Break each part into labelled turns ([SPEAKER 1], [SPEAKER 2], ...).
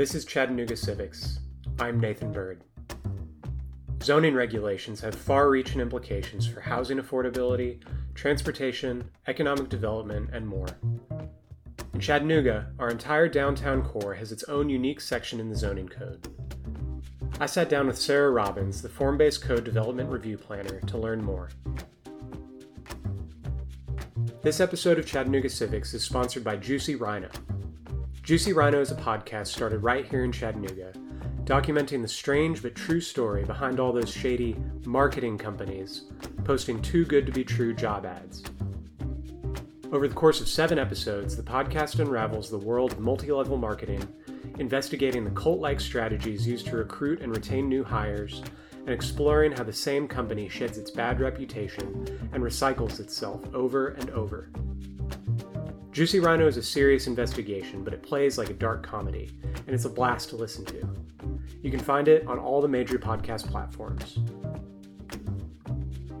[SPEAKER 1] This is Chattanooga Civics. I'm Nathan Bird. Zoning regulations have far reaching implications for housing affordability, transportation, economic development, and more. In Chattanooga, our entire downtown core has its own unique section in the zoning code. I sat down with Sarah Robbins, the Form Based Code Development Review Planner, to learn more. This episode of Chattanooga Civics is sponsored by Juicy Rhino, Juicy Rhino is a podcast started right here in Chattanooga, documenting the strange but true story behind all those shady marketing companies posting too good to be true job ads. Over the course of seven episodes, the podcast unravels the world of multi level marketing, investigating the cult like strategies used to recruit and retain new hires, and exploring how the same company sheds its bad reputation and recycles itself over and over. Juicy Rhino is a serious investigation, but it plays like a dark comedy, and it's a blast to listen to. You can find it on all the major podcast platforms.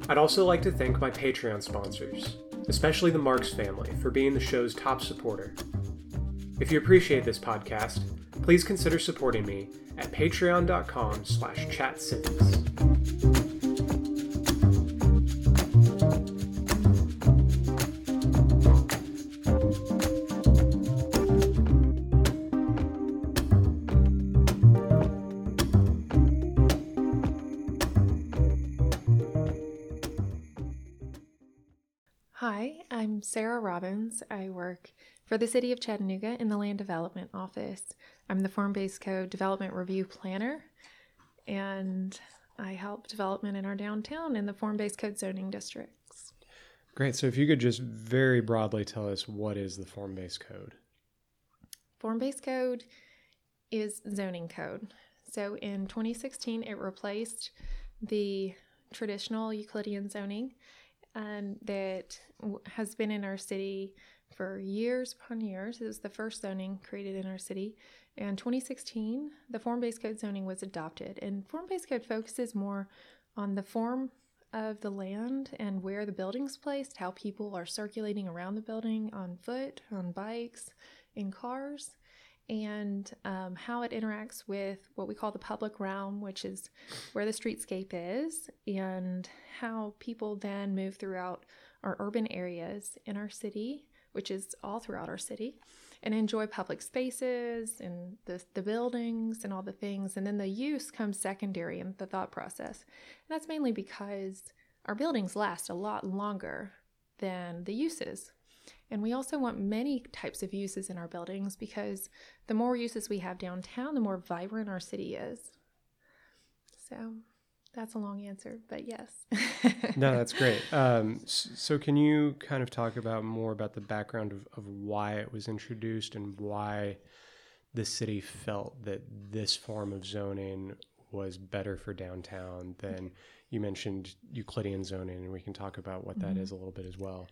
[SPEAKER 1] I'd also like to thank my Patreon sponsors, especially the Marks family, for being the show's top supporter. If you appreciate this podcast, please consider supporting me at patreon.com slash
[SPEAKER 2] Sarah Robbins. I work for the City of Chattanooga in the Land Development Office. I'm the Form Based Code Development Review Planner, and I help development in our downtown in the Form Based Code zoning districts.
[SPEAKER 1] Great. So, if you could just very broadly tell us what is the Form Based Code?
[SPEAKER 2] Form Based Code is zoning code. So, in 2016, it replaced the traditional Euclidean zoning um, that has been in our city for years upon years. It was the first zoning created in our city. In 2016, the form based code zoning was adopted, and form based code focuses more on the form of the land and where the building's placed, how people are circulating around the building on foot, on bikes, in cars and um, how it interacts with what we call the public realm, which is where the streetscape is, and how people then move throughout our urban areas in our city, which is all throughout our city, and enjoy public spaces and the, the buildings and all the things. And then the use comes secondary in the thought process. And that's mainly because our buildings last a lot longer than the uses and we also want many types of uses in our buildings because the more uses we have downtown, the more vibrant our city is. So that's a long answer, but yes.
[SPEAKER 1] no, that's great. Um, so, can you kind of talk about more about the background of, of why it was introduced and why the city felt that this form of zoning was better for downtown than you mentioned Euclidean zoning, and we can talk about what mm-hmm. that is a little bit as well.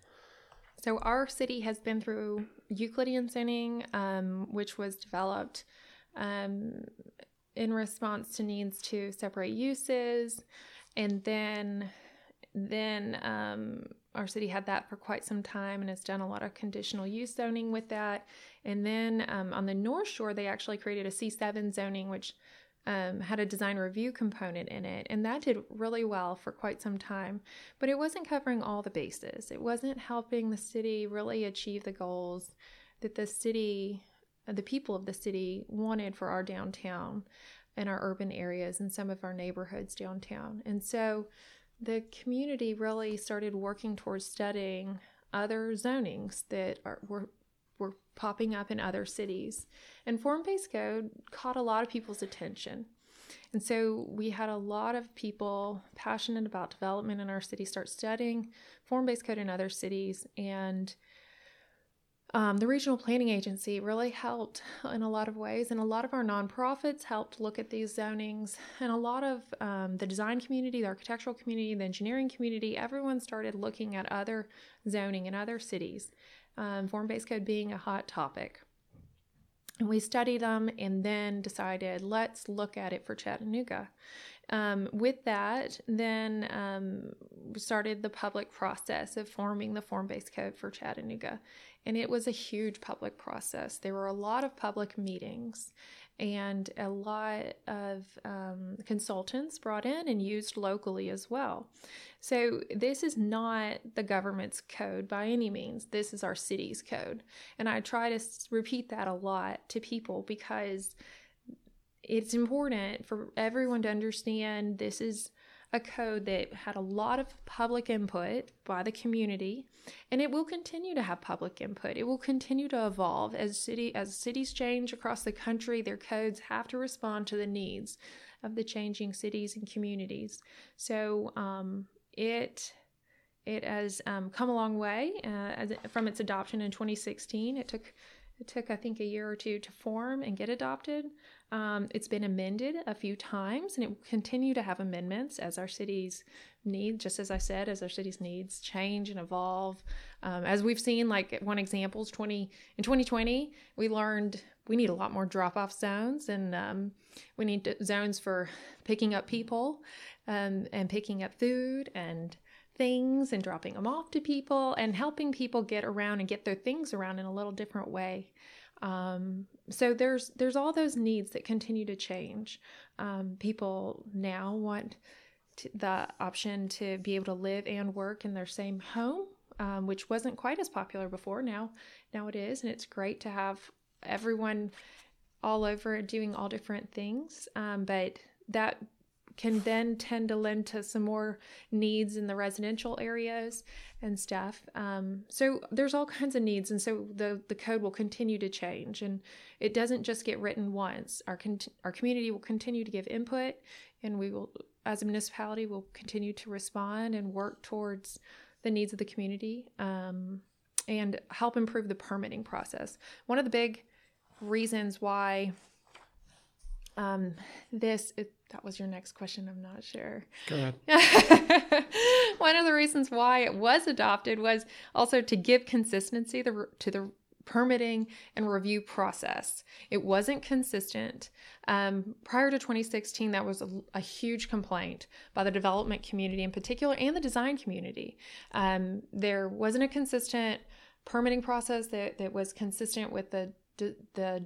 [SPEAKER 2] So our city has been through Euclidean zoning, um, which was developed um, in response to needs to separate uses, and then then um, our city had that for quite some time and has done a lot of conditional use zoning with that. And then um, on the North Shore, they actually created a C7 zoning, which um, had a design review component in it, and that did really well for quite some time. But it wasn't covering all the bases. It wasn't helping the city really achieve the goals that the city, the people of the city, wanted for our downtown and our urban areas and some of our neighborhoods downtown. And so the community really started working towards studying other zonings that are, were were popping up in other cities. And form based code caught a lot of people's attention. And so we had a lot of people passionate about development in our city start studying form based code in other cities. And um, the regional planning agency really helped in a lot of ways, and a lot of our nonprofits helped look at these zonings, and a lot of um, the design community, the architectural community, the engineering community, everyone started looking at other zoning in other cities um, form based code being a hot topic. And we studied them and then decided let's look at it for Chattanooga. um, with that, then um, started the public process of forming the form based code for Chattanooga. And it was a huge public process. There were a lot of public meetings and a lot of um, consultants brought in and used locally as well. So, this is not the government's code by any means. This is our city's code. And I try to repeat that a lot to people because it's important for everyone to understand this is a code that had a lot of public input by the community and it will continue to have public input. It will continue to evolve as city as cities change across the country their codes have to respond to the needs of the changing cities and communities. So um, it it has um, come a long way uh, as, from its adoption in 2016 it took it took, I think, a year or two to form and get adopted. Um, it's been amended a few times and it will continue to have amendments as our cities need, just as I said, as our cities needs change and evolve. Um, as we've seen, like one example is 20, in 2020, we learned we need a lot more drop off zones and um, we need zones for picking up people um, and picking up food and things and dropping them off to people and helping people get around and get their things around in a little different way. Um, so there's there's all those needs that continue to change. Um, people now want the option to be able to live and work in their same home, um, which wasn't quite as popular before. Now now it is, and it's great to have everyone all over doing all different things. Um, but that can then tend to lend to some more needs in the residential areas and stuff. Um, so there's all kinds of needs, and so the the code will continue to change, and it doesn't just get written once. Our con- our community will continue to give input, and we will, as a municipality, will continue to respond and work towards the needs of the community um, and help improve the permitting process. One of the big reasons why um, this it, that was your next question. I'm not sure.
[SPEAKER 1] Go ahead.
[SPEAKER 2] One of the reasons why it was adopted was also to give consistency the, to the permitting and review process. It wasn't consistent. Um, prior to 2016, that was a, a, huge complaint by the development community in particular and the design community. Um, there wasn't a consistent permitting process that, that was consistent with the the the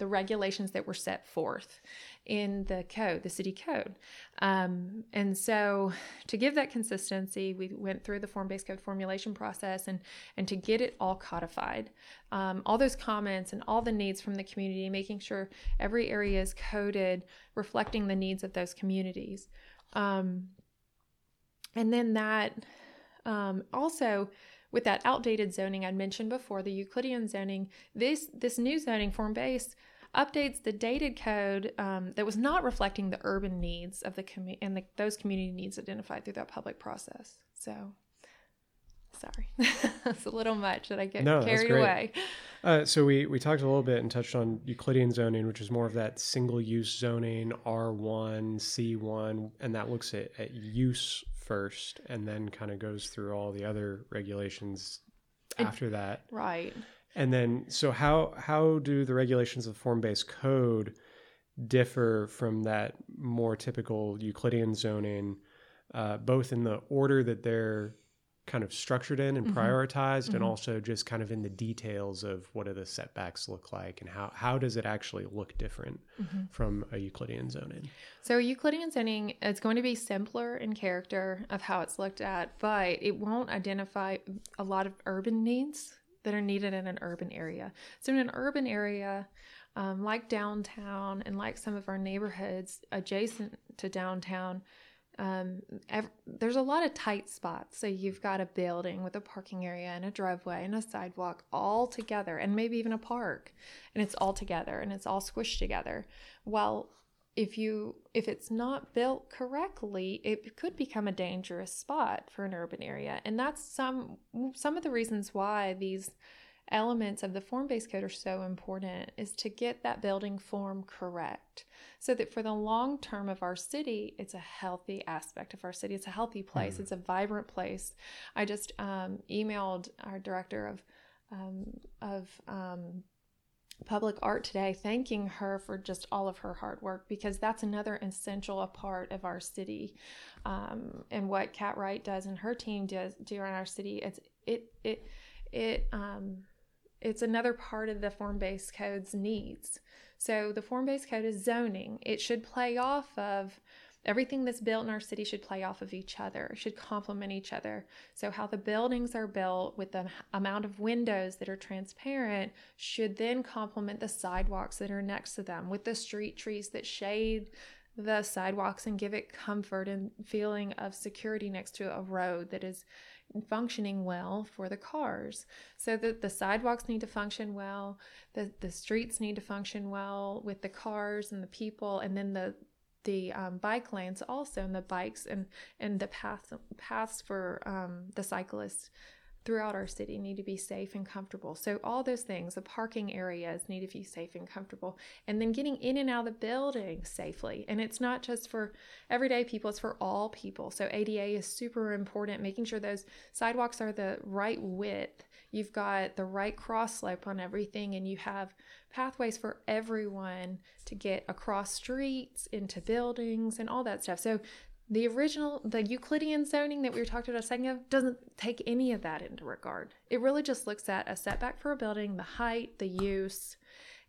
[SPEAKER 2] regulations that were set forth in the code, the city code. Um, and so, to give that consistency, we went through the form based code formulation process and, and to get it all codified, um, all those comments and all the needs from the community, making sure every area is coded, reflecting the needs of those communities. Um, and then that um, also with that outdated zoning I mentioned before, the Euclidean zoning, this this new zoning form base updates the dated code um, that was not reflecting the urban needs of the community and the, those community needs identified through that public process. So, sorry, it's a little much that I get no, carried away.
[SPEAKER 1] Uh, so we we talked a little bit and touched on Euclidean zoning, which is more of that single use zoning, R one, C one, and that looks at, at use first, and then kind of goes through all the other regulations after that.
[SPEAKER 2] Right.
[SPEAKER 1] And then, so how how do the regulations of form-based code differ from that more typical Euclidean zoning, uh, both in the order that they're kind of structured in and mm-hmm. prioritized, mm-hmm. and also just kind of in the details of what do the setbacks look like, and how how does it actually look different mm-hmm. from a Euclidean zoning?
[SPEAKER 2] So Euclidean zoning it's going to be simpler in character of how it's looked at, but it won't identify a lot of urban needs that are needed in an urban area. So, in an urban area, um, like downtown and like some of our neighborhoods adjacent to downtown, um, ev- there's a lot of tight spots. So, you've got a building with a parking area and a driveway and a sidewalk all together, and maybe even a park, and it's all together and it's all squished together. Well, if you if it's not built correctly it could become a dangerous spot for an urban area and that's some some of the reasons why these elements of the form-based code are so important is to get that building form correct so that for the long term of our city it's a healthy aspect of our city. It's a healthy place. Mm. it's a vibrant place. I just um, emailed our director of um, of um, public art today thanking her for just all of her hard work because that's another essential part of our city. Um, and what kat wright does and her team does do in our city it's it it it um, it's another part of the form-based code's needs so the form-based code is zoning it should play off of Everything that's built in our city should play off of each other, should complement each other. So, how the buildings are built with the amount of windows that are transparent should then complement the sidewalks that are next to them with the street trees that shade the sidewalks and give it comfort and feeling of security next to a road that is functioning well for the cars. So that the sidewalks need to function well, the, the streets need to function well with the cars and the people, and then the the um, bike lanes also and the bikes and and the paths paths for um, the cyclists throughout our city need to be safe and comfortable. So all those things, the parking areas need to be safe and comfortable. And then getting in and out of the building safely. And it's not just for everyday people, it's for all people. So ADA is super important, making sure those sidewalks are the right width. You've got the right cross slope on everything and you have pathways for everyone to get across streets, into buildings, and all that stuff. So the original, the Euclidean zoning that we were talking about a second ago doesn't take any of that into regard. It really just looks at a setback for a building, the height, the use,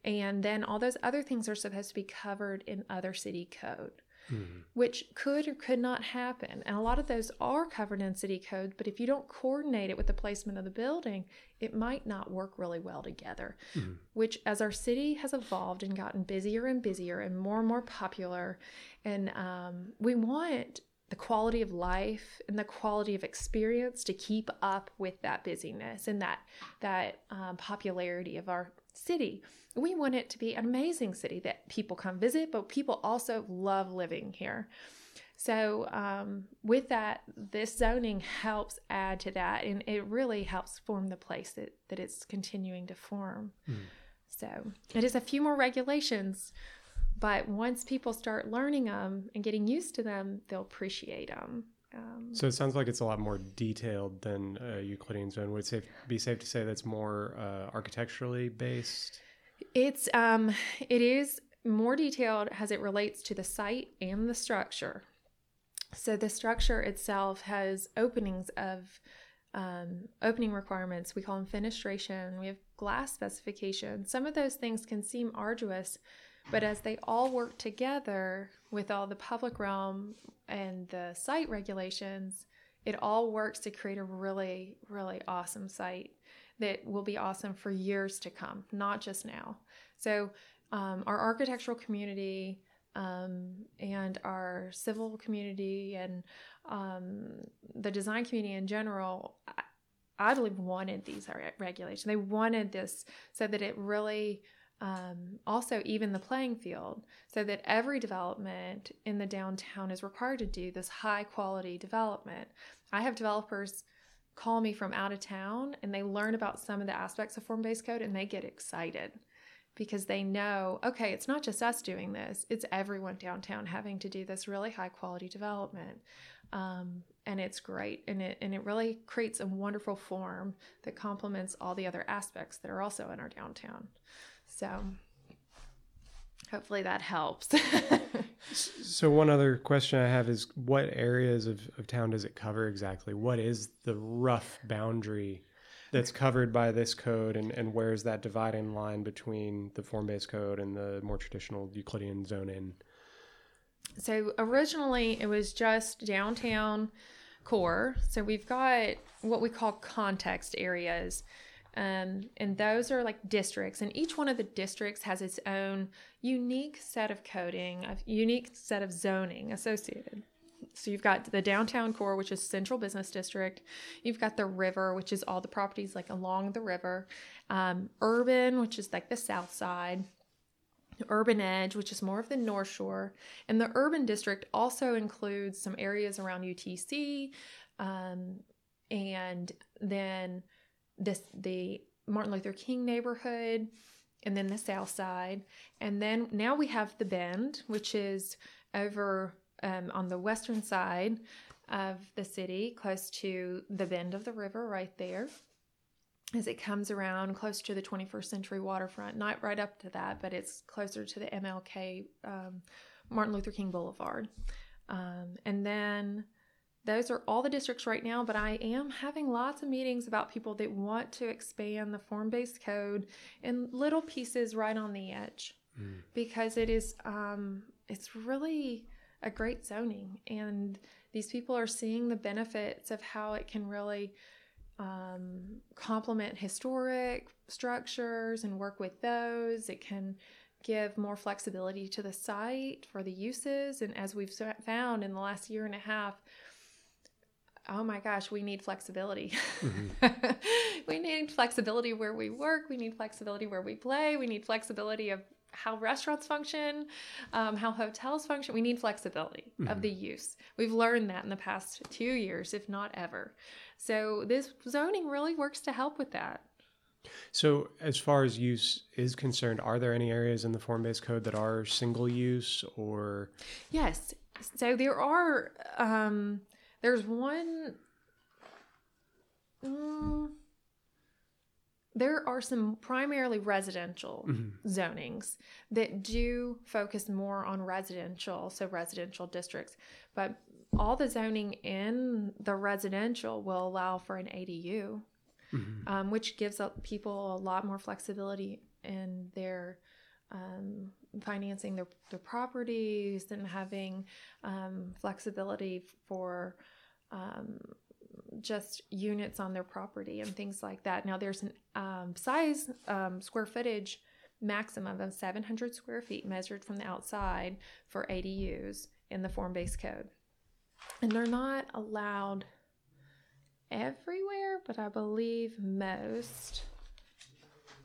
[SPEAKER 2] and then all those other things are supposed to be covered in other city code mm-hmm. which could or could not happen. And a lot of those are covered in city code, but if you don't coordinate it with the placement of the building, it might not work really well together. Mm-hmm. Which, as our city has evolved and gotten busier and busier and more and more popular, and um, we want the quality of life and the quality of experience to keep up with that busyness and that that um, popularity of our city. We want it to be an amazing city that people come visit, but people also love living here. So, um, with that, this zoning helps add to that, and it really helps form the place that, that it's continuing to form. Mm. So, it is a few more regulations, but once people start learning them and getting used to them, they'll appreciate them.
[SPEAKER 1] Um, so it sounds like it's a lot more detailed than a Euclidean zone. Would it safe, be safe to say that's more uh, architecturally based?
[SPEAKER 2] It's um, it is more detailed as it relates to the site and the structure. So the structure itself has openings of um, opening requirements. We call them fenestration. We have glass specifications. Some of those things can seem arduous, but as they all work together with all the public realm and the site regulations, it all works to create a really, really awesome site that will be awesome for years to come, not just now. So, um, our architectural community um, and our civil community and um, the design community in general, I, I believe, wanted these regulations. They wanted this so that it really um, also even the playing field so that every development in the downtown is required to do this high quality development. I have developers call me from out of town and they learn about some of the aspects of form based code and they get excited because they know, okay, it's not just us doing this, it's everyone downtown having to do this really high quality development. Um, and it's great and it and it really creates a wonderful form that complements all the other aspects that are also in our downtown so hopefully that helps.
[SPEAKER 1] So one other question i have is what areas of, of town does it cover exactly? What is the rough boundary that's covered by this code and, and where is that dividing line between the form-based code and the more traditional euclidean zoning
[SPEAKER 2] so originally it was just downtown core. So we've got what we call context areas um, and those are like districts, and each one of the districts has its own unique set of coding, a unique set of zoning associated. So you've got the downtown core, which is Central Business District. You've got the river, which is all the properties like along the river. Um, urban, which is like the south side. Urban Edge, which is more of the North Shore. And the urban district also includes some areas around UTC. Um, and then this the Martin Luther King neighborhood and then the south side and then now we have the bend which is over um, on the western side of the city close to the bend of the river right there as it comes around close to the 21st century waterfront, not right up to that, but it's closer to the MLK, um, Martin Luther King Boulevard. Um, and then those are all the districts right now, but I am having lots of meetings about people that want to expand the form based code in little pieces right on the edge mm. because it is, um, it's really a great zoning. And these people are seeing the benefits of how it can really um, complement historic structures and work with those. It can give more flexibility to the site for the uses. And as we've found in the last year and a half, oh my gosh, we need flexibility. Mm-hmm. we need flexibility where we work. We need flexibility where we play. We need flexibility of how restaurants function, um, how hotels function. We need flexibility mm-hmm. of the use. We've learned that in the past two years, if not ever. So this zoning really works to help with that.
[SPEAKER 1] So, as far as use is concerned, are there any areas in the form based code that are single use or?
[SPEAKER 2] Yes. So, there are, um, there's one. Um, there are some primarily residential mm-hmm. zonings that do focus more on residential, so residential districts. But all the zoning in the residential will allow for an ADU, mm-hmm. um, which gives people a lot more flexibility in their um, financing their, their properties and having um, flexibility for um, just units on their property and things like that. Now, there's a um, size um, square footage maximum of 700 square feet measured from the outside for ADUs in the form based code. And they're not allowed everywhere, but I believe most.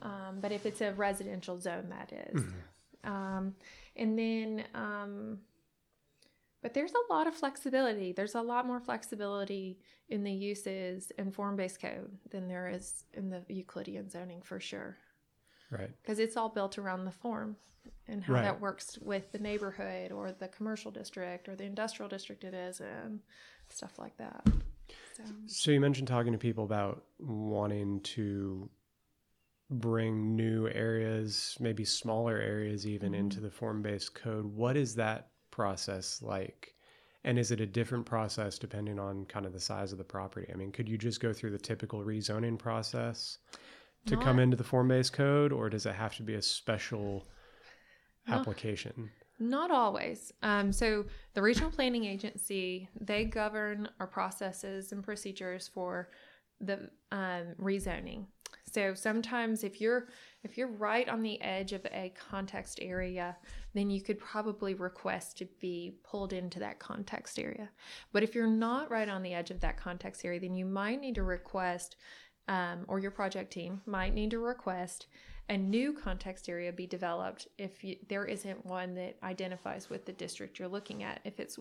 [SPEAKER 2] Um, but if it's a residential zone, that is. Mm-hmm. Um, and then, um, but there's a lot of flexibility. There's a lot more flexibility in the uses in form based code than there is in the Euclidean zoning for sure.
[SPEAKER 1] Right.
[SPEAKER 2] Because it's all built around the form and how right. that works with the neighborhood or the commercial district or the industrial district it is and stuff like that.
[SPEAKER 1] So, so you mentioned talking to people about wanting to bring new areas, maybe smaller areas even mm-hmm. into the form based code. What is that process like? And is it a different process depending on kind of the size of the property? I mean, could you just go through the typical rezoning process to Not, come into the form based code, or does it have to be a special application?
[SPEAKER 2] Not always. Um, so the regional planning agency they govern our processes and procedures for the um, rezoning. So sometimes if you're if you're right on the edge of a context area, then you could probably request to be pulled into that context area. But if you're not right on the edge of that context area, then you might need to request, um, or your project team might need to request a new context area be developed if you, there isn't one that identifies with the district you're looking at. If it's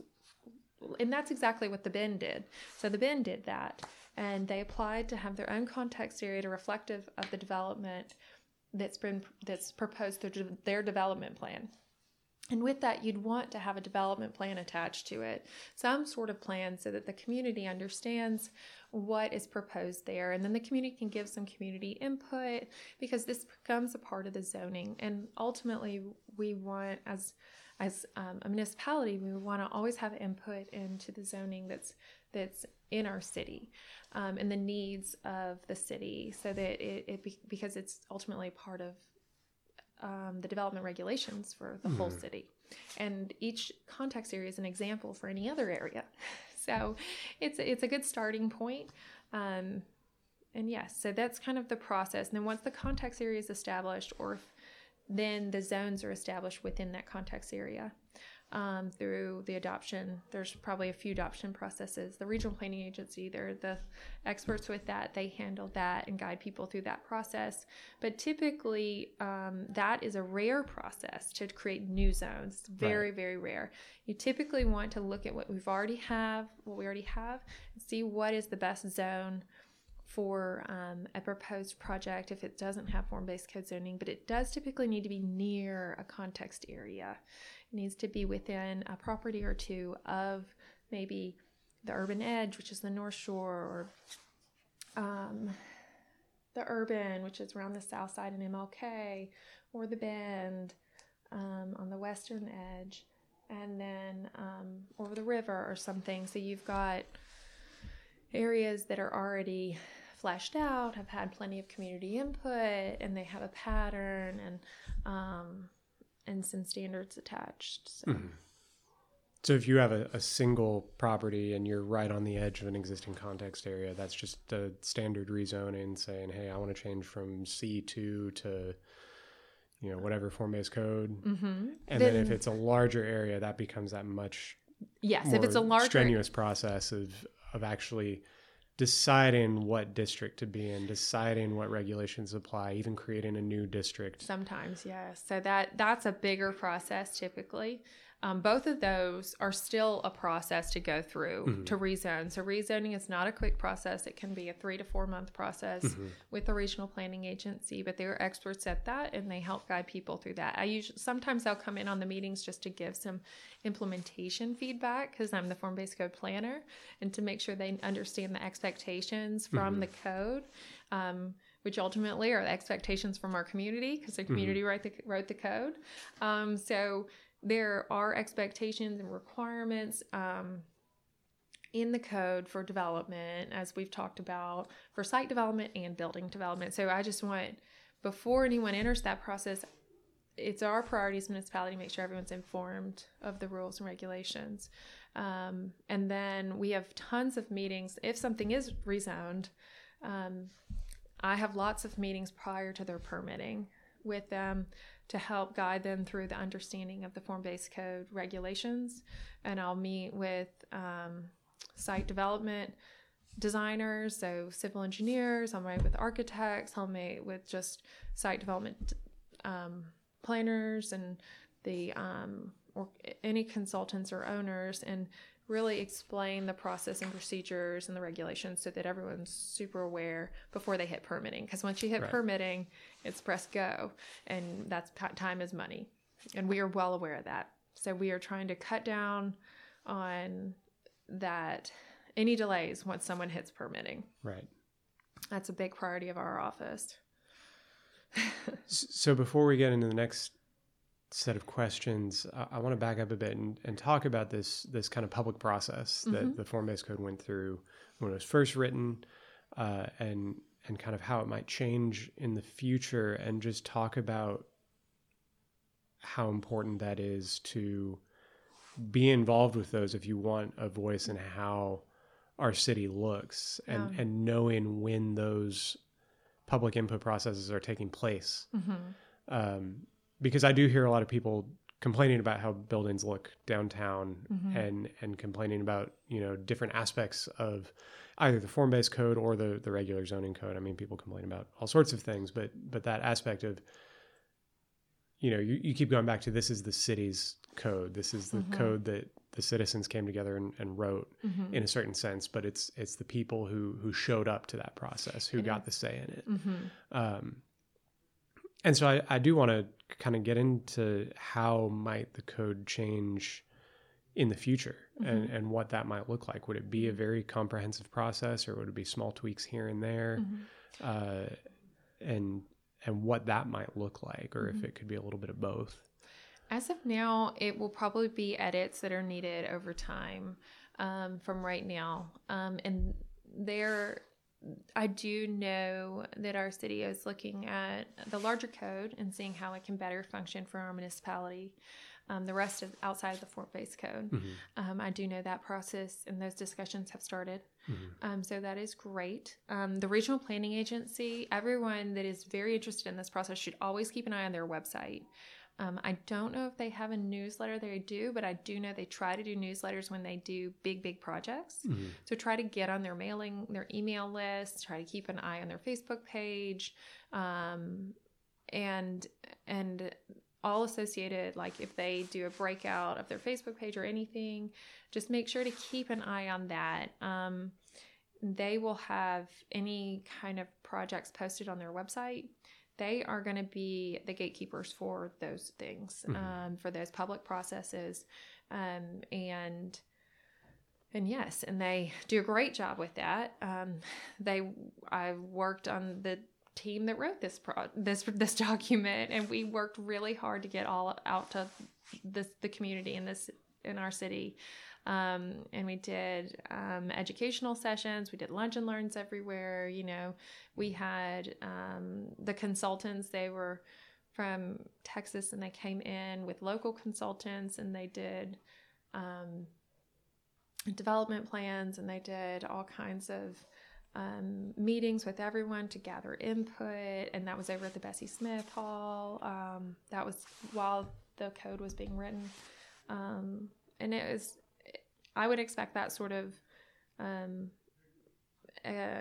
[SPEAKER 2] and that's exactly what the Bend did. So the Bend did that, and they applied to have their own context area to reflective of the development that's been that's proposed through their development plan. And with that, you'd want to have a development plan attached to it, some sort of plan so that the community understands what is proposed there. And then the community can give some community input because this becomes a part of the zoning. And ultimately, we want, as as um, a municipality, we want to always have input into the zoning that's that's in our city um, and the needs of the city, so that it, it be, because it's ultimately part of um, the development regulations for the mm. whole hmm. city. And each context area is an example for any other area. So it's it's a good starting point. Um, and yes, so that's kind of the process. And then once the context area is established, or if then the zones are established within that context area, um, through the adoption. There's probably a few adoption processes. The regional planning agency, they're the experts with that. They handle that and guide people through that process. But typically, um, that is a rare process to create new zones. It's very, right. very rare. You typically want to look at what we've already have, what we already have, and see what is the best zone for um, a proposed project if it doesn't have form-based code zoning, but it does typically need to be near a context area needs to be within a property or two of maybe the urban edge, which is the North Shore, or um, the urban, which is around the south side in MLK, or the Bend um, on the western edge, and then um, over the river or something. So you've got areas that are already fleshed out, have had plenty of community input, and they have a pattern and um, and some standards attached. So.
[SPEAKER 1] Mm-hmm. So if you have a, a, single property and you're right on the edge of an existing context area, that's just the standard rezoning saying, hey, I want to change from C2 to, you know, whatever form-based code. Mm-hmm. And then, then, if it's a larger area, that becomes that much
[SPEAKER 2] yes, if it's a larger
[SPEAKER 1] strenuous process of of actually deciding what district to be in, deciding what regulations apply, even creating a new district.
[SPEAKER 2] Sometimes, yes. So that that's a bigger process typically. Um, both of those are still a process to go through mm-hmm. to rezone. So rezoning is not a quick process. It can be a three to four month process mm-hmm. with the regional planning agency, but they're experts at that and they help guide people through that. I usually sometimes I'll come in on the meetings just to give some implementation feedback because I'm the form based code planner and to make sure they understand the expectations from mm-hmm. the code. Um, which ultimately are the expectations from our community because the mm-hmm. community wrote the wrote the code. Um, so there are expectations and requirements um, in the code for development, as we've talked about, for site development and building development. So I just want, before anyone enters that process, it's our priority as municipality to make sure everyone's informed of the rules and regulations. Um, and then we have tons of meetings. If something is rezoned, um, I have lots of meetings prior to their permitting with them to help guide them through the understanding of the form based code regulations. And I'll meet with um, site development designers, so civil engineers, I'll meet with architects, I'll meet with just site development um, planners and the um, or any consultants or owners and really explain the process and procedures and the regulations so that everyone's super aware before they hit permitting. Because once you hit right. permitting, it's press go, and that's time is money, and we are well aware of that. So we are trying to cut down on that any delays once someone hits permitting.
[SPEAKER 1] Right.
[SPEAKER 2] That's a big priority of our office.
[SPEAKER 1] so before we get into the next set of questions, I, I want to back up a bit and, and, talk about this this kind of public process that mm-hmm. the form based code went through when it was first written, uh, and and kind of how it might change in the future, and just talk about how important that is to be involved with those if you want a voice in how our city looks and yeah. and knowing when those public input processes are taking place. Mm-hmm. Um, because I do hear a lot of people complaining about how buildings look downtown mm-hmm. and and complaining about you know different aspects of either the form based code or the the regular zoning code. I mean, people complain about all sorts of things, but but that aspect of you know you, you keep going back to this is the city's code. This is the mm-hmm. code that the citizens came together and, and wrote mm-hmm. in a certain sense, but it's it's the people who who showed up to that process who got the say in it. Mm-hmm. Um, and so I, I do want to kind of get into how might the code change in the future mm-hmm. and, and what that might look like. Would it be a very comprehensive process or would it be small tweaks here and there? Mm-hmm. Uh, and and what that might look like or mm-hmm. if it could be a little bit of both.
[SPEAKER 2] As of now, it will probably be edits that are needed over time um, from right now. Um, and there I do know that our city is looking at the larger code and seeing how it can better function for our municipality. Um, the rest of outside of the Form Based code. Mm-hmm. Um, I do know that process and those discussions have started. Mm-hmm. Um, so that is great. Um, the regional planning agency, everyone that is very interested in this process should always keep an eye on their website. Um, I don't know if they have a newsletter they do, but I do know they try to do newsletters when they do big, big projects. Mm-hmm. So try to get on their mailing, their email list. Try to keep an eye on their Facebook page, um, and and all associated. Like if they do a breakout of their Facebook page or anything, just make sure to keep an eye on that. Um, they will have any kind of projects posted on their website they are going to be the gatekeepers for those things, mm-hmm. um, for those public processes, um, and and yes, and they do a great job with that. Um, they I worked on the team that wrote this pro- this this document, and we worked really hard to get all out to this the community and this in our city. Um, and we did um, educational sessions. We did lunch and learns everywhere. You know, we had um, the consultants. They were from Texas, and they came in with local consultants, and they did um, development plans, and they did all kinds of um, meetings with everyone to gather input, and that was over at the Bessie Smith Hall. Um, that was while the code was being written, um, and it was. I would expect that sort of um,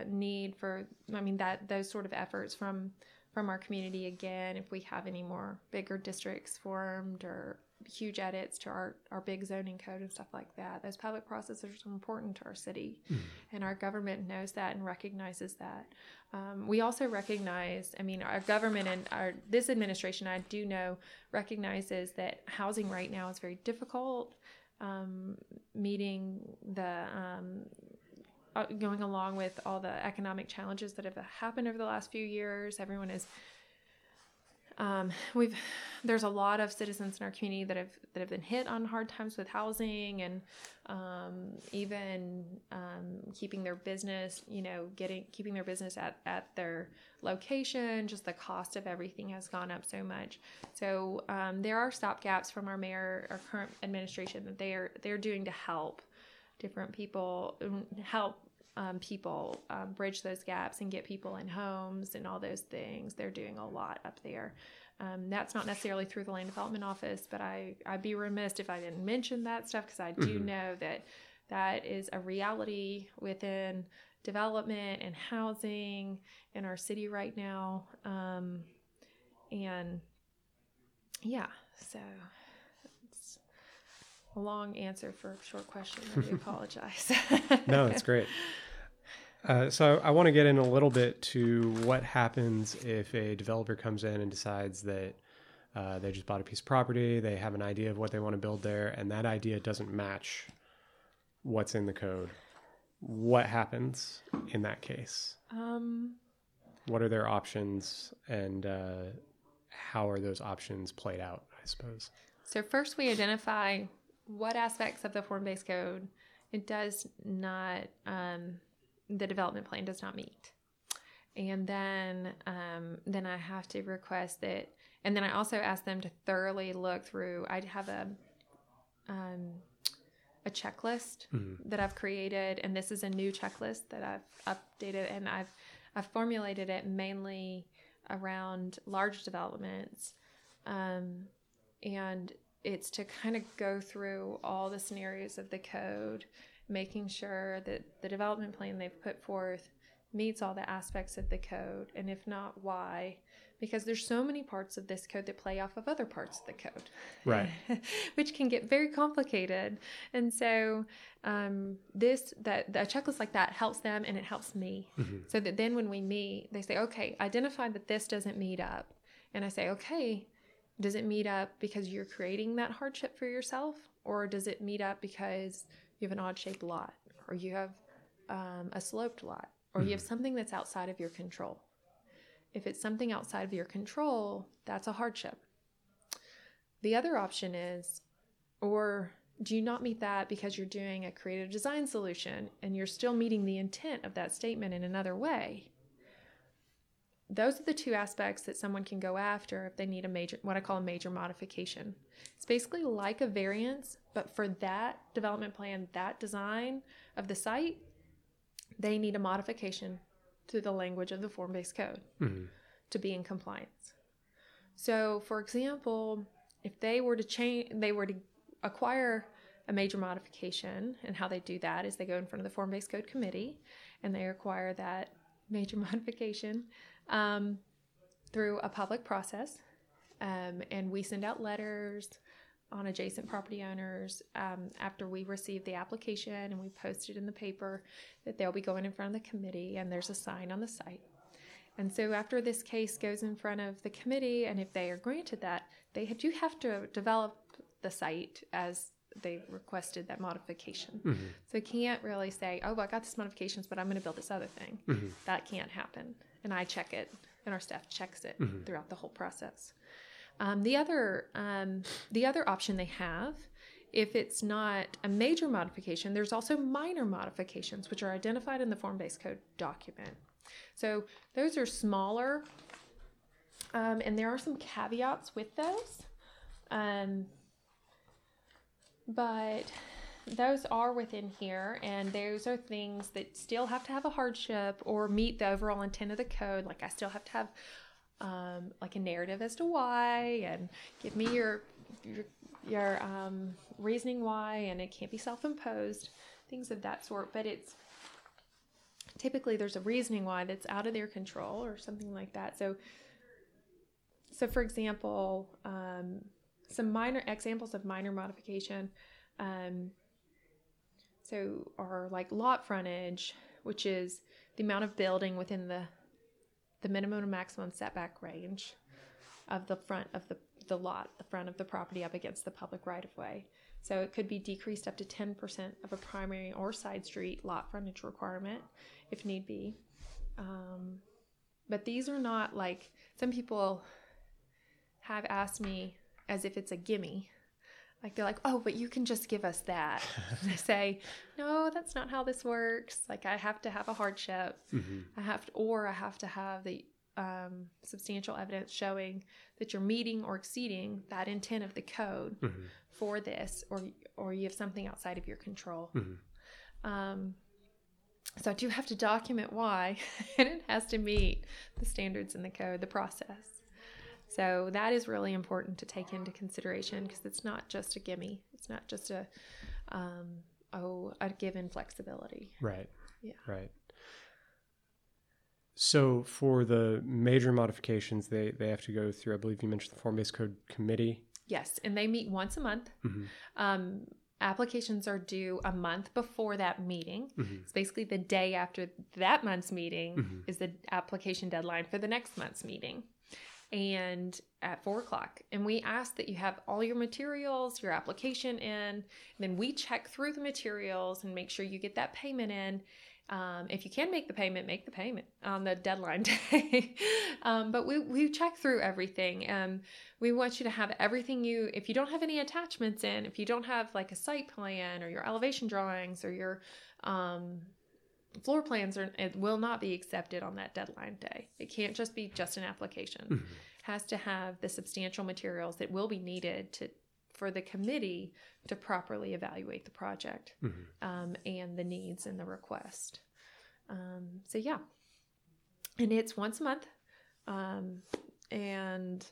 [SPEAKER 2] need for. I mean that those sort of efforts from from our community again if we have any more bigger districts formed or huge edits to our, our big zoning code and stuff like that. Those public processes are important to our city, mm. and our government knows that and recognizes that. Um, we also recognize, I mean, our government and our this administration, I do know, recognizes that housing right now is very difficult. Um, meeting the um, uh, going along with all the economic challenges that have happened over the last few years, everyone is um, we've there's a lot of citizens in our community that have that have been hit on hard times with housing and um, even um, keeping their business, you know, getting keeping their business at, at their location. Just the cost of everything has gone up so much. So um, there are stopgaps from our mayor, our current administration that they are they're doing to help different people um, help um, people um, bridge those gaps and get people in homes and all those things. They're doing a lot up there. Um, that's not necessarily through the land development office, but I I'd be remiss if I didn't mention that stuff because I do mm-hmm. know that that is a reality within development and housing in our city right now. Um, and yeah, so long answer for a short question. I apologize.
[SPEAKER 1] no, it's great. Uh, so I want to get in a little bit to what happens if a developer comes in and decides that uh, they just bought a piece of property, they have an idea of what they want to build there, and that idea doesn't match what's in the code. What happens in that case? Um, what are their options, and uh, how are those options played out? I suppose.
[SPEAKER 2] So first, we identify what aspects of the form-based code it does not um, the development plan does not meet. And then um, then I have to request that, and then I also ask them to thoroughly look through. I have a um, a checklist mm-hmm. that I've created, and this is a new checklist that I've updated, and I've I've formulated it mainly around large developments, um, and it's to kind of go through all the scenarios of the code making sure that the development plan they've put forth meets all the aspects of the code and if not why? Because there's so many parts of this code that play off of other parts of the code.
[SPEAKER 1] Right.
[SPEAKER 2] Which can get very complicated. And so um, this that a checklist like that helps them and it helps me. Mm-hmm. so that then when we meet they say okay identify that this doesn't meet up. And i say okay does it meet up because you're creating that hardship for yourself or does it meet up because you have an odd shaped lot, or you have um, a sloped lot, or mm-hmm. you have mm-hmm. something that's outside of your control. If it's something outside of your control, that's a hardship. The other option is, or do you not meet that because you're doing a creative design solution and you're still meeting the intent of that statement in another way? Those are the two aspects that someone can go after if they need a major what I call a major modification. It's basically like a variance, but for that development plan, that design of the site, they need a modification to the language of the form-based code mm-hmm. to be in compliance. So, for example, if they were to change they were to acquire a major modification and how they do that is they go in front of the form-based code committee and they acquire that major modification um, through a public process. Um, and we send out letters on adjacent property owners um, after we receive the application and we post it in the paper that they'll be going in front of the committee and there's a sign on the site. And so after this case goes in front of the committee and if they are granted that, they do have to develop the site as they requested that modification. Mm-hmm. So can't really say, oh, well, I got this modifications, but I'm going to build this other thing. Mm-hmm. That can't happen and I check it and our staff checks it mm-hmm. throughout the whole process. Um, the other um, the other option they have, if it's not a major modification, there's also minor modifications which are identified in the form based code document. So those are smaller, um, and there are some caveats with those. Um, but those are within here, and those are things that still have to have a hardship or meet the overall intent of the code. Like I still have to have um, like a narrative as to why, and give me your your, your um, reasoning why, and it can't be self-imposed, things of that sort. But it's typically there's a reasoning why that's out of their control or something like that. So, so for example, um, some minor examples of minor modification. Um, so our like lot frontage, which is the amount of building within the the minimum and maximum setback range of the front of the, the lot, the front of the property up against the public right of way. So it could be decreased up to 10% of a primary or side street lot frontage requirement if need be. Um, but these are not like some people have asked me as if it's a gimme. Like they're like, oh, but you can just give us that. I say, no, that's not how this works. Like I have to have a hardship. Mm-hmm. I have to, or I have to have the um, substantial evidence showing that you're meeting or exceeding that intent of the code mm-hmm. for this, or or you have something outside of your control. Mm-hmm. Um, so I do have to document why, and it has to meet the standards in the code, the process. So that is really important to take into consideration because it's not just a gimme. It's not just a um, oh a given flexibility.
[SPEAKER 1] Right. Yeah. Right. So for the major modifications, they they have to go through. I believe you mentioned the form based code committee.
[SPEAKER 2] Yes, and they meet once a month. Mm-hmm. Um, applications are due a month before that meeting. Mm-hmm. It's basically the day after that month's meeting mm-hmm. is the application deadline for the next month's meeting. And at four o'clock, and we ask that you have all your materials, your application in. Then we check through the materials and make sure you get that payment in. Um, if you can make the payment, make the payment on the deadline day. um, but we, we check through everything. and we want you to have everything you, if you don't have any attachments in, if you don't have like a site plan or your elevation drawings or your um, floor plans, are, it will not be accepted on that deadline day. It can't just be just an application. Mm-hmm. It has to have the substantial materials that will be needed to for the committee to properly evaluate the project mm-hmm. um, and the needs and the request. Um, so yeah, and it's once a month, um, and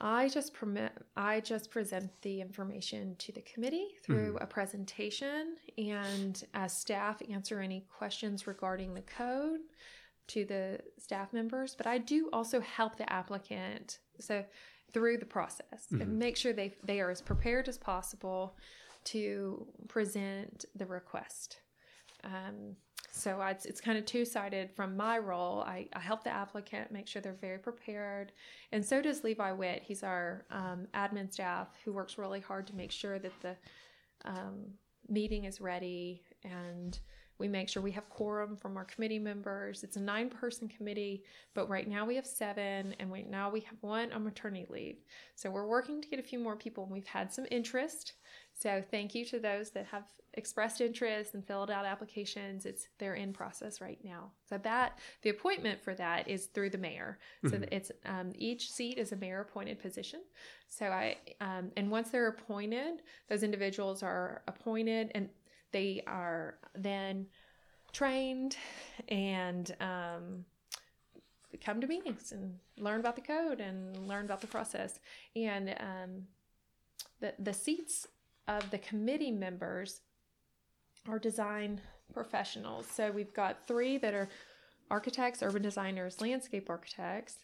[SPEAKER 2] I just permit I just present the information to the committee through mm-hmm. a presentation, and as staff answer any questions regarding the code to the staff members. But I do also help the applicant. So through the process mm-hmm. and make sure they they are as prepared as possible to present the request. Um, so it's, it's kind of two sided from my role. I, I, help the applicant make sure they're very prepared. And so does Levi Witt. He's our um, admin staff who works really hard to make sure that the um, meeting is ready and we make sure we have quorum from our committee members. It's a nine person committee, but right now we have seven, and now we have one on maternity leave. So we're working to get a few more people, and we've had some interest. So thank you to those that have expressed interest and filled out applications. It's they're in process right now. So that the appointment for that is through the mayor. So mm-hmm. it's um, each seat is a mayor appointed position. So I um, and once they're appointed, those individuals are appointed and they are then trained and um, come to meetings and learn about the code and learn about the process. And um, the, the seats of the committee members are design professionals. So we've got three that are architects, urban designers, landscape architects,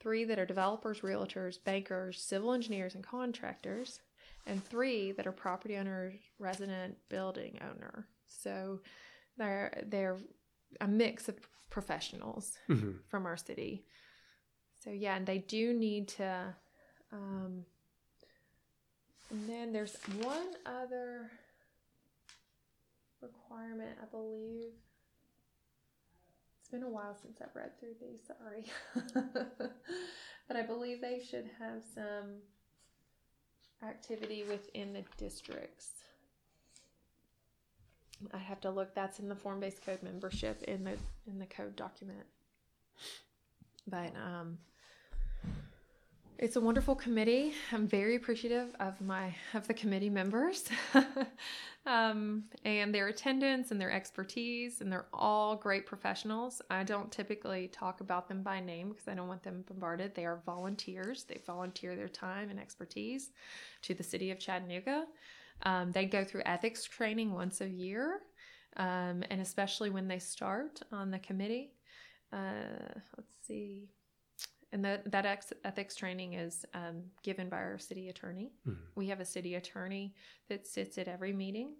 [SPEAKER 2] three that are developers, realtors, bankers, civil engineers, and contractors, and three that are property owners, resident, building owner. So they're they're a mix of professionals mm-hmm. from our city. So yeah, and they do need to. Um, and then there's one other requirement, I believe. It's been a while since I've read through these, sorry. but I believe they should have some activity within the districts. I have to look. That's in the form-based code membership in the in the code document. But um, it's a wonderful committee. I'm very appreciative of my of the committee members, um, and their attendance and their expertise, and they're all great professionals. I don't typically talk about them by name because I don't want them bombarded. They are volunteers. They volunteer their time and expertise to the city of Chattanooga. Um, they go through ethics training once a year, um, and especially when they start on the committee. Uh, let's see and that that ex- ethics training is um, given by our city attorney. Mm-hmm. We have a city attorney that sits at every meeting,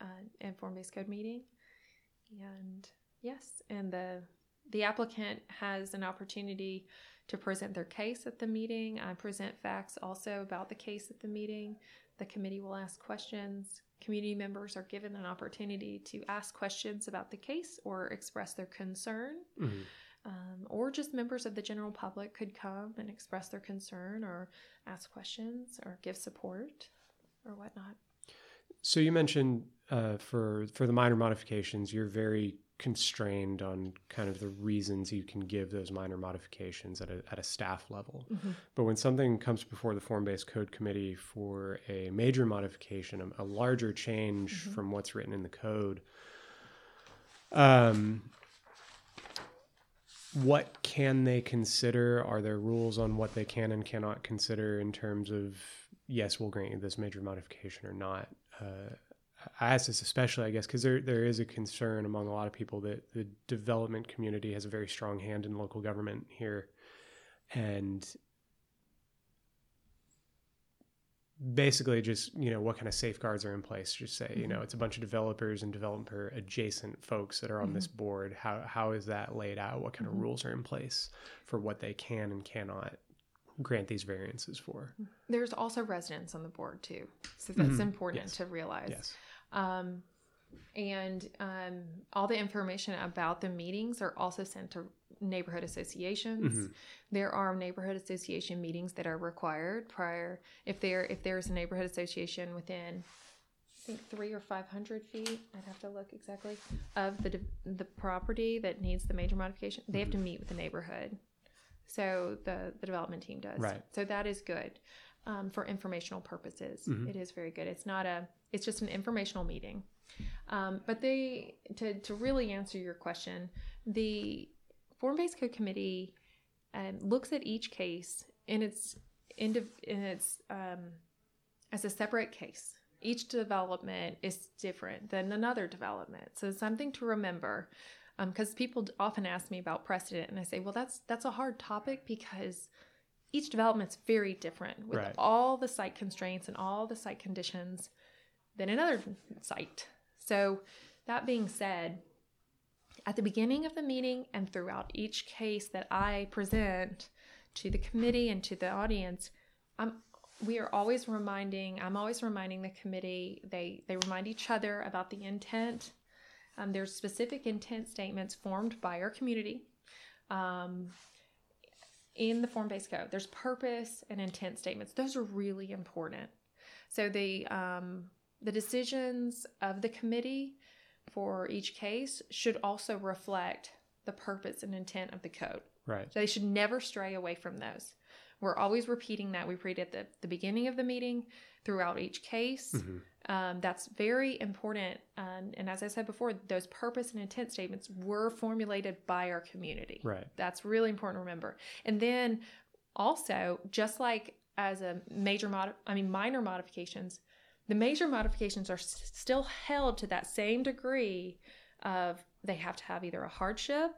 [SPEAKER 2] uh, and form-based code meeting, and yes, and the the applicant has an opportunity to present their case at the meeting. I present facts also about the case at the meeting. The committee will ask questions. Community members are given an opportunity to ask questions about the case or express their concern. Mm-hmm um, or just members of the general public could come and express their concern or ask questions or give support or whatnot.
[SPEAKER 1] So you mentioned uh, for for the minor modifications, you're very constrained on kind of the reasons you can give those minor modifications at a, at a staff level. Mm-hmm. But when something comes before the form based code committee for a major modification, a, larger change mm-hmm. from what's written in the code, um, what can they consider? Are there rules on what they can and cannot consider in terms of yes, we'll grant you this major modification or not? Uh, I ask this especially, I guess, because there there is a concern among a lot of people that the development community has a very strong hand in local government here, and basically just you know what kind of safeguards are in place just say mm-hmm. you know it's a bunch of developers and developer adjacent folks that are on mm-hmm. this board how how is that laid out what kind mm-hmm. of rules are in place for what they can and cannot grant these variances for
[SPEAKER 2] there's also residents on the board too so that's mm-hmm. important yes. to realize
[SPEAKER 1] yes
[SPEAKER 2] um, and um, all the information about the meetings are also sent to neighborhood associations. Mm-hmm. There are neighborhood association meetings that are required prior if there if there's a neighborhood association within I think three or five hundred feet. I'd have to look exactly of the the property that needs the major modification. They have to mm-hmm. meet with the neighborhood. So the the development team does.
[SPEAKER 1] Right.
[SPEAKER 2] So that is good um, for informational purposes. Mm-hmm. It is very good. It's not a. It's just an informational meeting. Um, but they to to really answer your question, the Form Based Code Committee um, looks at each case in its in its um, as a separate case. Each development is different than another development, so something to remember. Because um, people often ask me about precedent, and I say, well, that's that's a hard topic because each development's very different with right. all the site constraints and all the site conditions than another site. So, that being said, at the beginning of the meeting and throughout each case that I present to the committee and to the audience, I'm we are always reminding i'm always reminding the committee they they remind each other about the intent. Um, there's specific intent statements formed by our community um, in the form-based code. There's purpose and intent statements. Those are really important. So the um, the decisions of the committee for each case should also reflect the purpose and intent of the code.
[SPEAKER 1] Right.
[SPEAKER 2] So they should never stray away from those. We're always repeating that. We read at the, the beginning of the meeting, throughout each case. Mm-hmm. Um, that's very important. Um, and as I said before, those purpose and intent statements were formulated by our community.
[SPEAKER 1] Right.
[SPEAKER 2] That's really important to remember. And then also, just like as a major mod, I mean minor modifications, the major modifications are s- still held to that same degree of they have to have either a hardship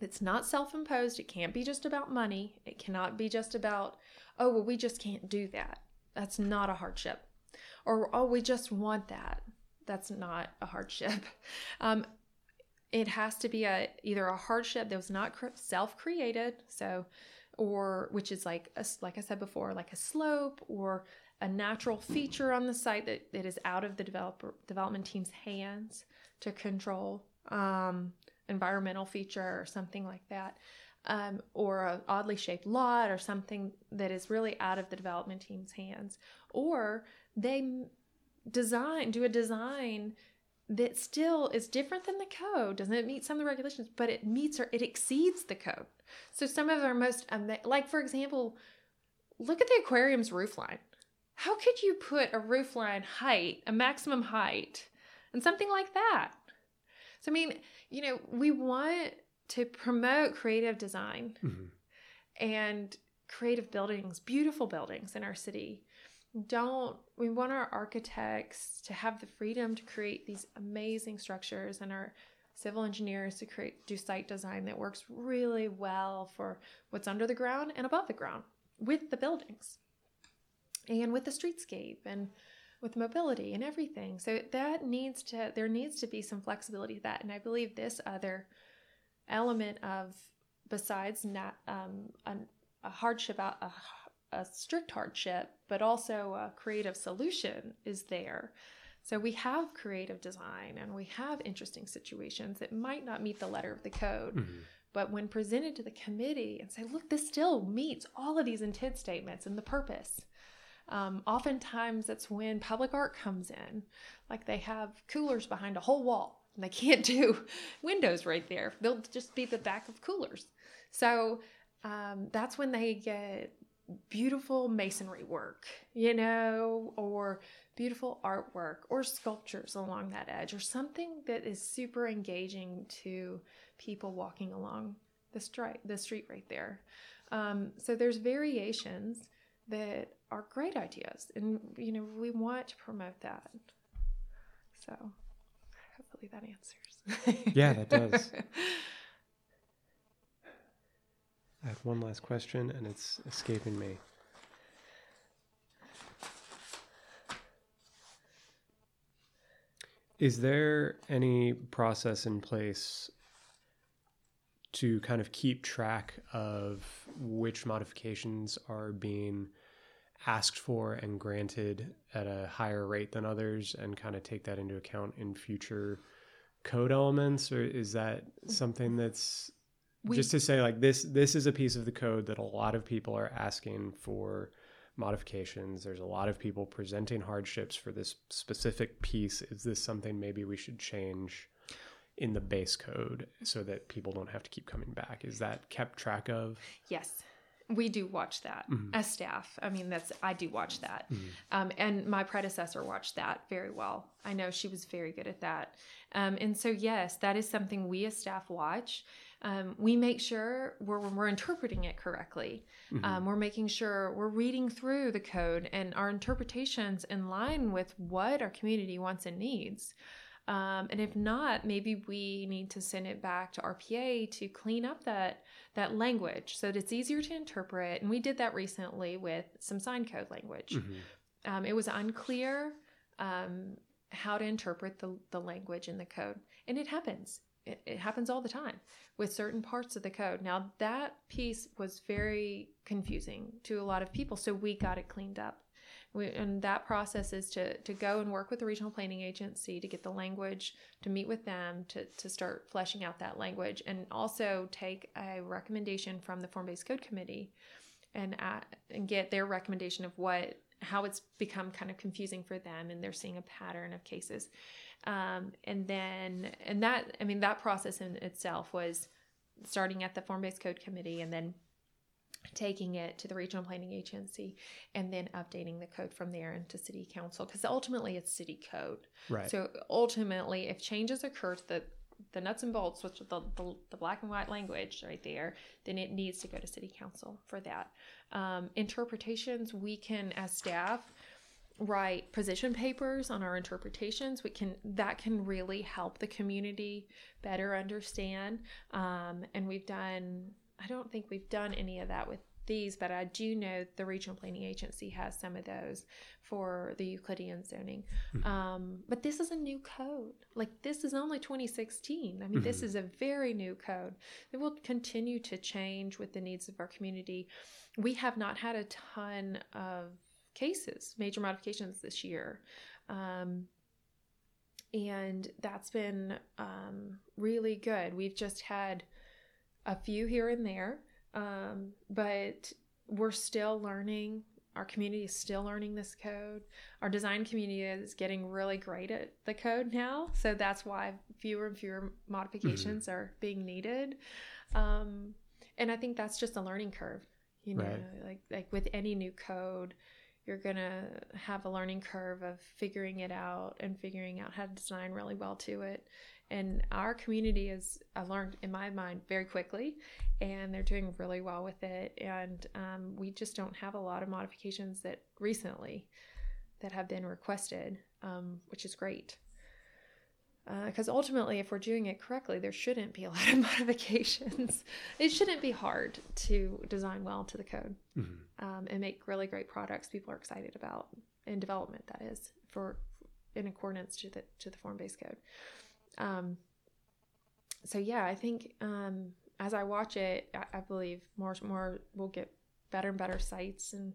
[SPEAKER 2] that's not self-imposed it can't be just about money it cannot be just about oh well we just can't do that that's not a hardship. Or oh we just want that that's not a hardship. Um, it has to be a either a hardship that was not self-created so or which is like a, like i said before like a slope or a natural feature on the site that, that is out of the developer development team's hands to control. Um, environmental feature or something like that, um, or a oddly shaped lot or something that is really out of the development team's hands, or they design do a design that still is different than the code doesn't meet some of the regulations but it meets or it exceeds the code so some of our most like for example look at the aquarium's roof line how could you put a roof line height a maximum height and something like that? So i mean you know we want to promote creative design mm-hmm. and creative buildings beautiful buildings in our city. Don't we want our architects to have the freedom to create these amazing structures and our civil engineers to create do site design that works really well for what's under the ground and above the ground with the buildings and with the streetscape and with mobility and everything so that needs to there needs to be some flexibility to that and i believe this other element of besides not um, a, a hardship out a a strict hardship, but also a creative solution is there. So we have creative design and we have interesting situations that might not meet the letter of the code. Mm-hmm. But when presented to the committee and say, look, this still meets all of these intent statements and the purpose. Um, oftentimes, that's when public art comes in. Like they have coolers behind a whole wall and they can't do windows right there. They'll just be the back of coolers. So um, that's when they get beautiful masonry work, you know, or beautiful artwork or sculptures along that edge or something that is super engaging to people walking along the street the street right there. Um, so there's variations that are great ideas and you know we want to promote that. So hopefully that answers.
[SPEAKER 1] yeah, that does. I have one last question and it's escaping me. Is there any process in place to kind of keep track of which modifications are being asked for and granted at a higher rate than others and kind of take that into account in future code elements or is that something that's we, just to say like this this is a piece of the code that a lot of people are asking for modifications. There's a lot of people presenting hardships for this specific piece. Is this something maybe we should change in the base code so that people don't have to keep coming back? Is that kept track of?
[SPEAKER 2] Yes we do watch that mm-hmm. as staff i mean that's i do watch that mm-hmm. um, and my predecessor watched that very well i know she was very good at that um, and so yes that is something we as staff watch um, we make sure we're, we're interpreting it correctly. Mm-hmm. Um, we're making sure we're reading through the code and our interpretations in line with what our community wants and needs. Um, and if not, maybe we need to send it back to RPA to clean up that that language so that it's easier to interpret. And we did that recently with some sign code language. Mm-hmm. Um, it was unclear um, how to interpret the, the language in the code, and it happens it, it happens all the time with certain parts of the code. Now, that piece was very confusing to a lot of people, so we got it cleaned up. We, and that process is to, to go and work with the regional planning agency to get the language, to meet with them, to, to start fleshing out that language, and also take a recommendation from the form based code committee and, at, and get their recommendation of what how it's become kind of confusing for them and they're seeing a pattern of cases. Um, and then, and that, I mean, that process in itself was starting at the form based code committee and then taking it to the regional planning agency and then updating the code from there into city council because ultimately it's city code.
[SPEAKER 1] Right.
[SPEAKER 2] So ultimately if changes occur to the the nuts and bolts which the, the, the black and white language right there then it needs to go to city council for that. Um, interpretations we can as staff write position papers on our interpretations. We can that can really help the community better understand. Um, and we've done i don't think we've done any of that with these but i do know the regional planning agency has some of those for the euclidean zoning mm-hmm. um, but this is a new code like this is only 2016 i mean mm-hmm. this is a very new code it will continue to change with the needs of our community we have not had a ton of cases, major modifications this year. Um, and that's been um, really good. We've just had a few here and there, um, but we're still learning. Our community is still learning this code. Our design community is getting really great at the code now, so that's why fewer and fewer modifications mm-hmm. are being needed. Um, and I think that's just a learning curve. You know, right. like like with any new code, you're going to have a learning curve of figuring it out and figuring out how to design really well to it. And our community is, I learned in my mind very quickly, and they're doing really well with it. And um, we just don't have a lot of modifications that recently that have been requested, um, which is great because uh, ultimately if we're doing it correctly there shouldn't be a lot of modifications it shouldn't be hard to design well to the code mm-hmm. um, and make really great products people are excited about in development that is for in accordance to the to the form-based code um, so yeah i think um, as i watch it I, I, believe more more will get better and better sites and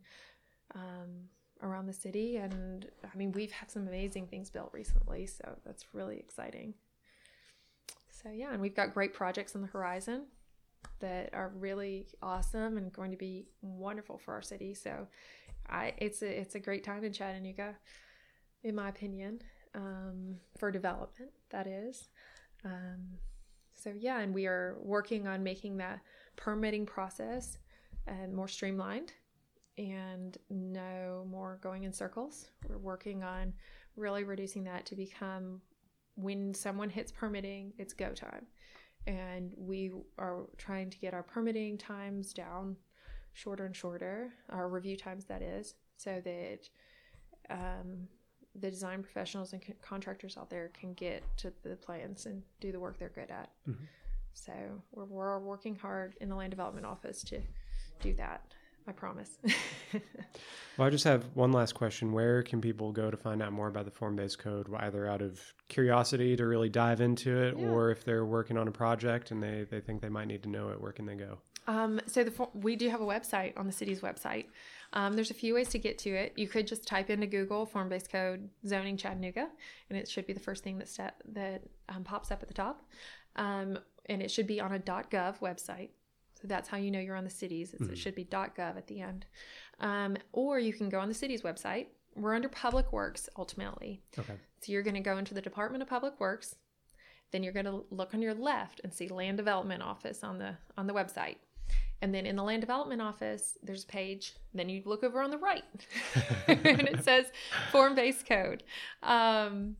[SPEAKER 2] um, around the city. And I mean, we've had some amazing things built recently, so that's really exciting. So, yeah, and we've got great projects on the horizon that are really awesome and going to be wonderful for our city. So, I it's a it's a great time in Chattanooga, in my opinion, um, for development. That is. Um, so yeah, and we are working on making that permitting process uh, more streamlined and no more going in circles. We're working on really reducing that to become when someone hits permitting, it's go time. And we are trying to get our permitting times down shorter and shorter, our review times, that is, so that um, the design professionals and contractors out there can get to the plans and do the work they're good at. Mm-hmm. So we're, we're working hard in the land development office to do that. I promise.
[SPEAKER 1] well, I just have one last question. Where can people go to find out more about the form based code, either out of curiosity to really dive into it, yeah. or if they're working on a project and they, they think they might need to know it, where can they go?
[SPEAKER 2] Um, so the we do have a website on the city's website. Um, there's a few ways to get to it. You could just type into Google form based code zoning Chattanooga, and it should be the first thing that step, that um, pops up at the top. Um, and it should be on a .gov website. So that's how you know you're on the cities. Mm-hmm. It should be .gov at the end. Um, or you can go on the city's website. We're under Public Works ultimately. Okay. So you're going to go into the Department of Public Works. Then you're going to look on your left and see Land Development Office on the on the website. And then in the land development office, there's a page. Then you look over on the right, and it says form-based code, um,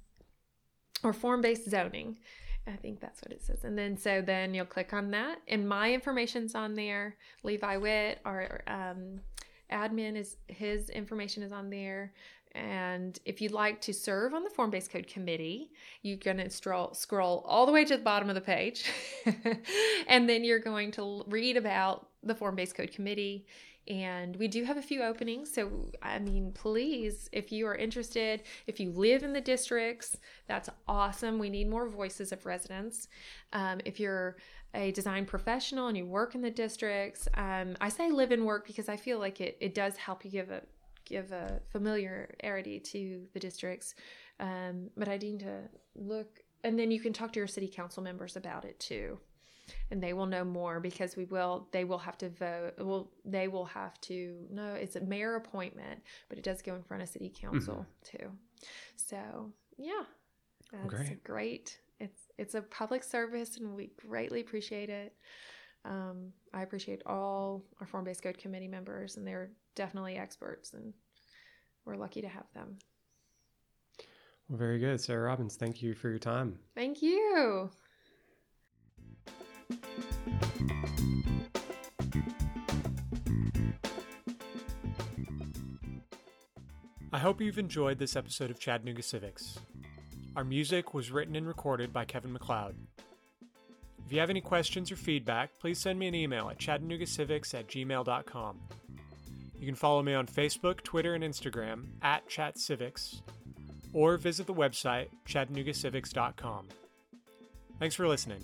[SPEAKER 2] or form-based zoning. I think that's what it says. And then so then you'll click on that, and my information's on there. Levi Witt, our um, admin, is his information is on there. And if you'd like to serve on the form based code committee, you're going to scroll, scroll all the way to the bottom of the page. and then you're going to read about the form based code committee and we do have a few openings. So, I mean, please, if you are interested, if you live in the districts, that's awesome. We need more voices of residents. Um, if you're a design professional and you work in the districts, um, I say live and work because I feel like it, it does help you give a give a familiarity to the districts. Um, but I need to look, and then you can talk to your city council members about it too and they will know more because we will they will have to vote well they will have to no it's a mayor appointment but it does go in front of city council mm-hmm. too. So yeah that's great. great. It's it's a public service and we greatly appreciate it. Um, i appreciate all our form-based code committee members and they're definitely experts and we're lucky to have them.
[SPEAKER 1] Well very good. Sarah robbins thank you for your time.
[SPEAKER 2] Thank you
[SPEAKER 1] I hope you've enjoyed this episode of Chattanooga Civics. Our music was written and recorded by Kevin MacLeod. If you have any questions or feedback, please send me an email at chattanoogacivics at gmail.com. You can follow me on Facebook, Twitter, and Instagram at ChattCivics, or visit the website chattanoogacivics.com. Thanks for listening.